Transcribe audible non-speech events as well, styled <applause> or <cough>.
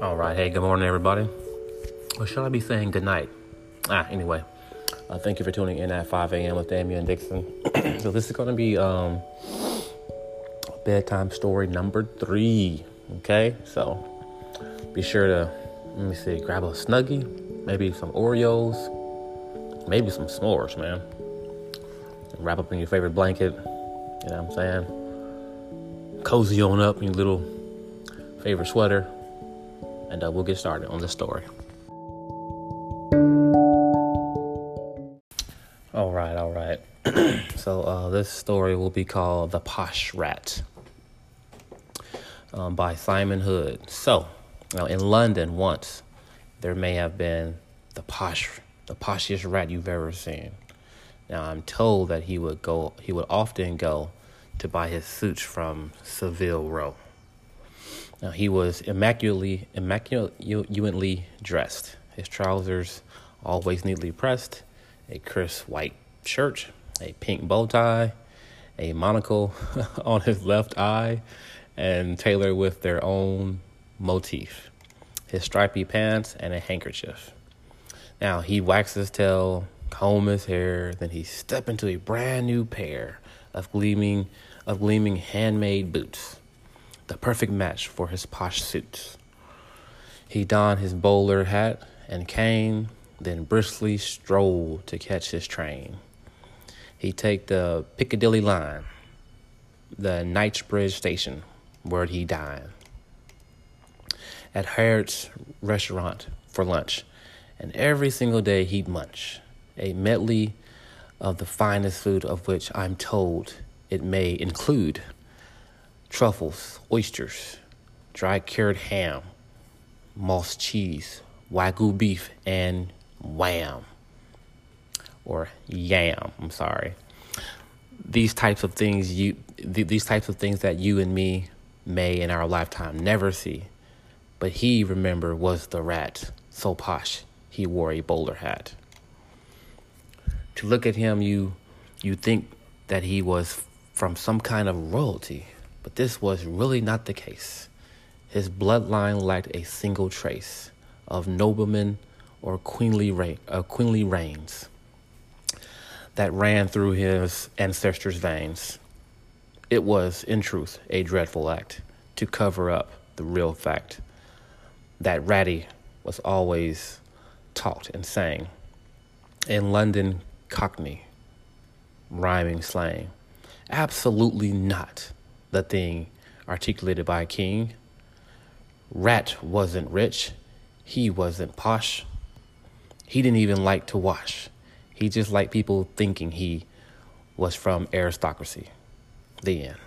All right. Hey, good morning, everybody. Or should I be saying good night? Ah, anyway. Uh, thank you for tuning in at 5 a.m. with Damian Dixon. <clears throat> so this is going to be um, bedtime story number three. Okay, so be sure to let me see, grab a snuggie, maybe some Oreos, maybe some s'mores, man. Wrap up in your favorite blanket. You know what I'm saying? Cozy on up in your little favorite sweater and uh, we'll get started on the story. All right, all right. <clears throat> so uh, this story will be called "The Posh Rat" um, by Simon Hood. So, now in London, once there may have been the posh, the poshiest rat you've ever seen. Now I'm told that he would go, he would often go to buy his suits from Savile Row. Now, he was immaculately, immaculately dressed. His trousers always neatly pressed, a crisp white shirt, a pink bow tie, a monocle <laughs> on his left eye, and tailored with their own motif. His stripy pants and a handkerchief. Now he waxed his tail, comb his hair, then he stepped into a brand new pair of gleaming of gleaming handmade boots the perfect match for his posh suits. He donned his bowler hat and cane, then briskly strolled to catch his train. He'd take the Piccadilly line, the Knightsbridge station, where he dine At Harrods restaurant for lunch, and every single day he'd munch a medley of the finest food of which I'm told it may include truffles, oysters, dry cured ham, moss cheese, wagyu beef, and wham or yam. I'm sorry. These types of things you th- these types of things that you and me may in our lifetime never see. But he, remember, was the rat, so posh he wore a bowler hat. To look at him, you you think that he was from some kind of royalty but this was really not the case. His bloodline lacked a single trace of nobleman or queenly, reign, uh, queenly reigns that ran through his ancestors' veins. It was, in truth, a dreadful act to cover up the real fact that Ratty was always talked and sang in London Cockney, rhyming slang. Absolutely not the thing articulated by a king. Rat wasn't rich. He wasn't posh. He didn't even like to wash. He just liked people thinking he was from aristocracy. The end.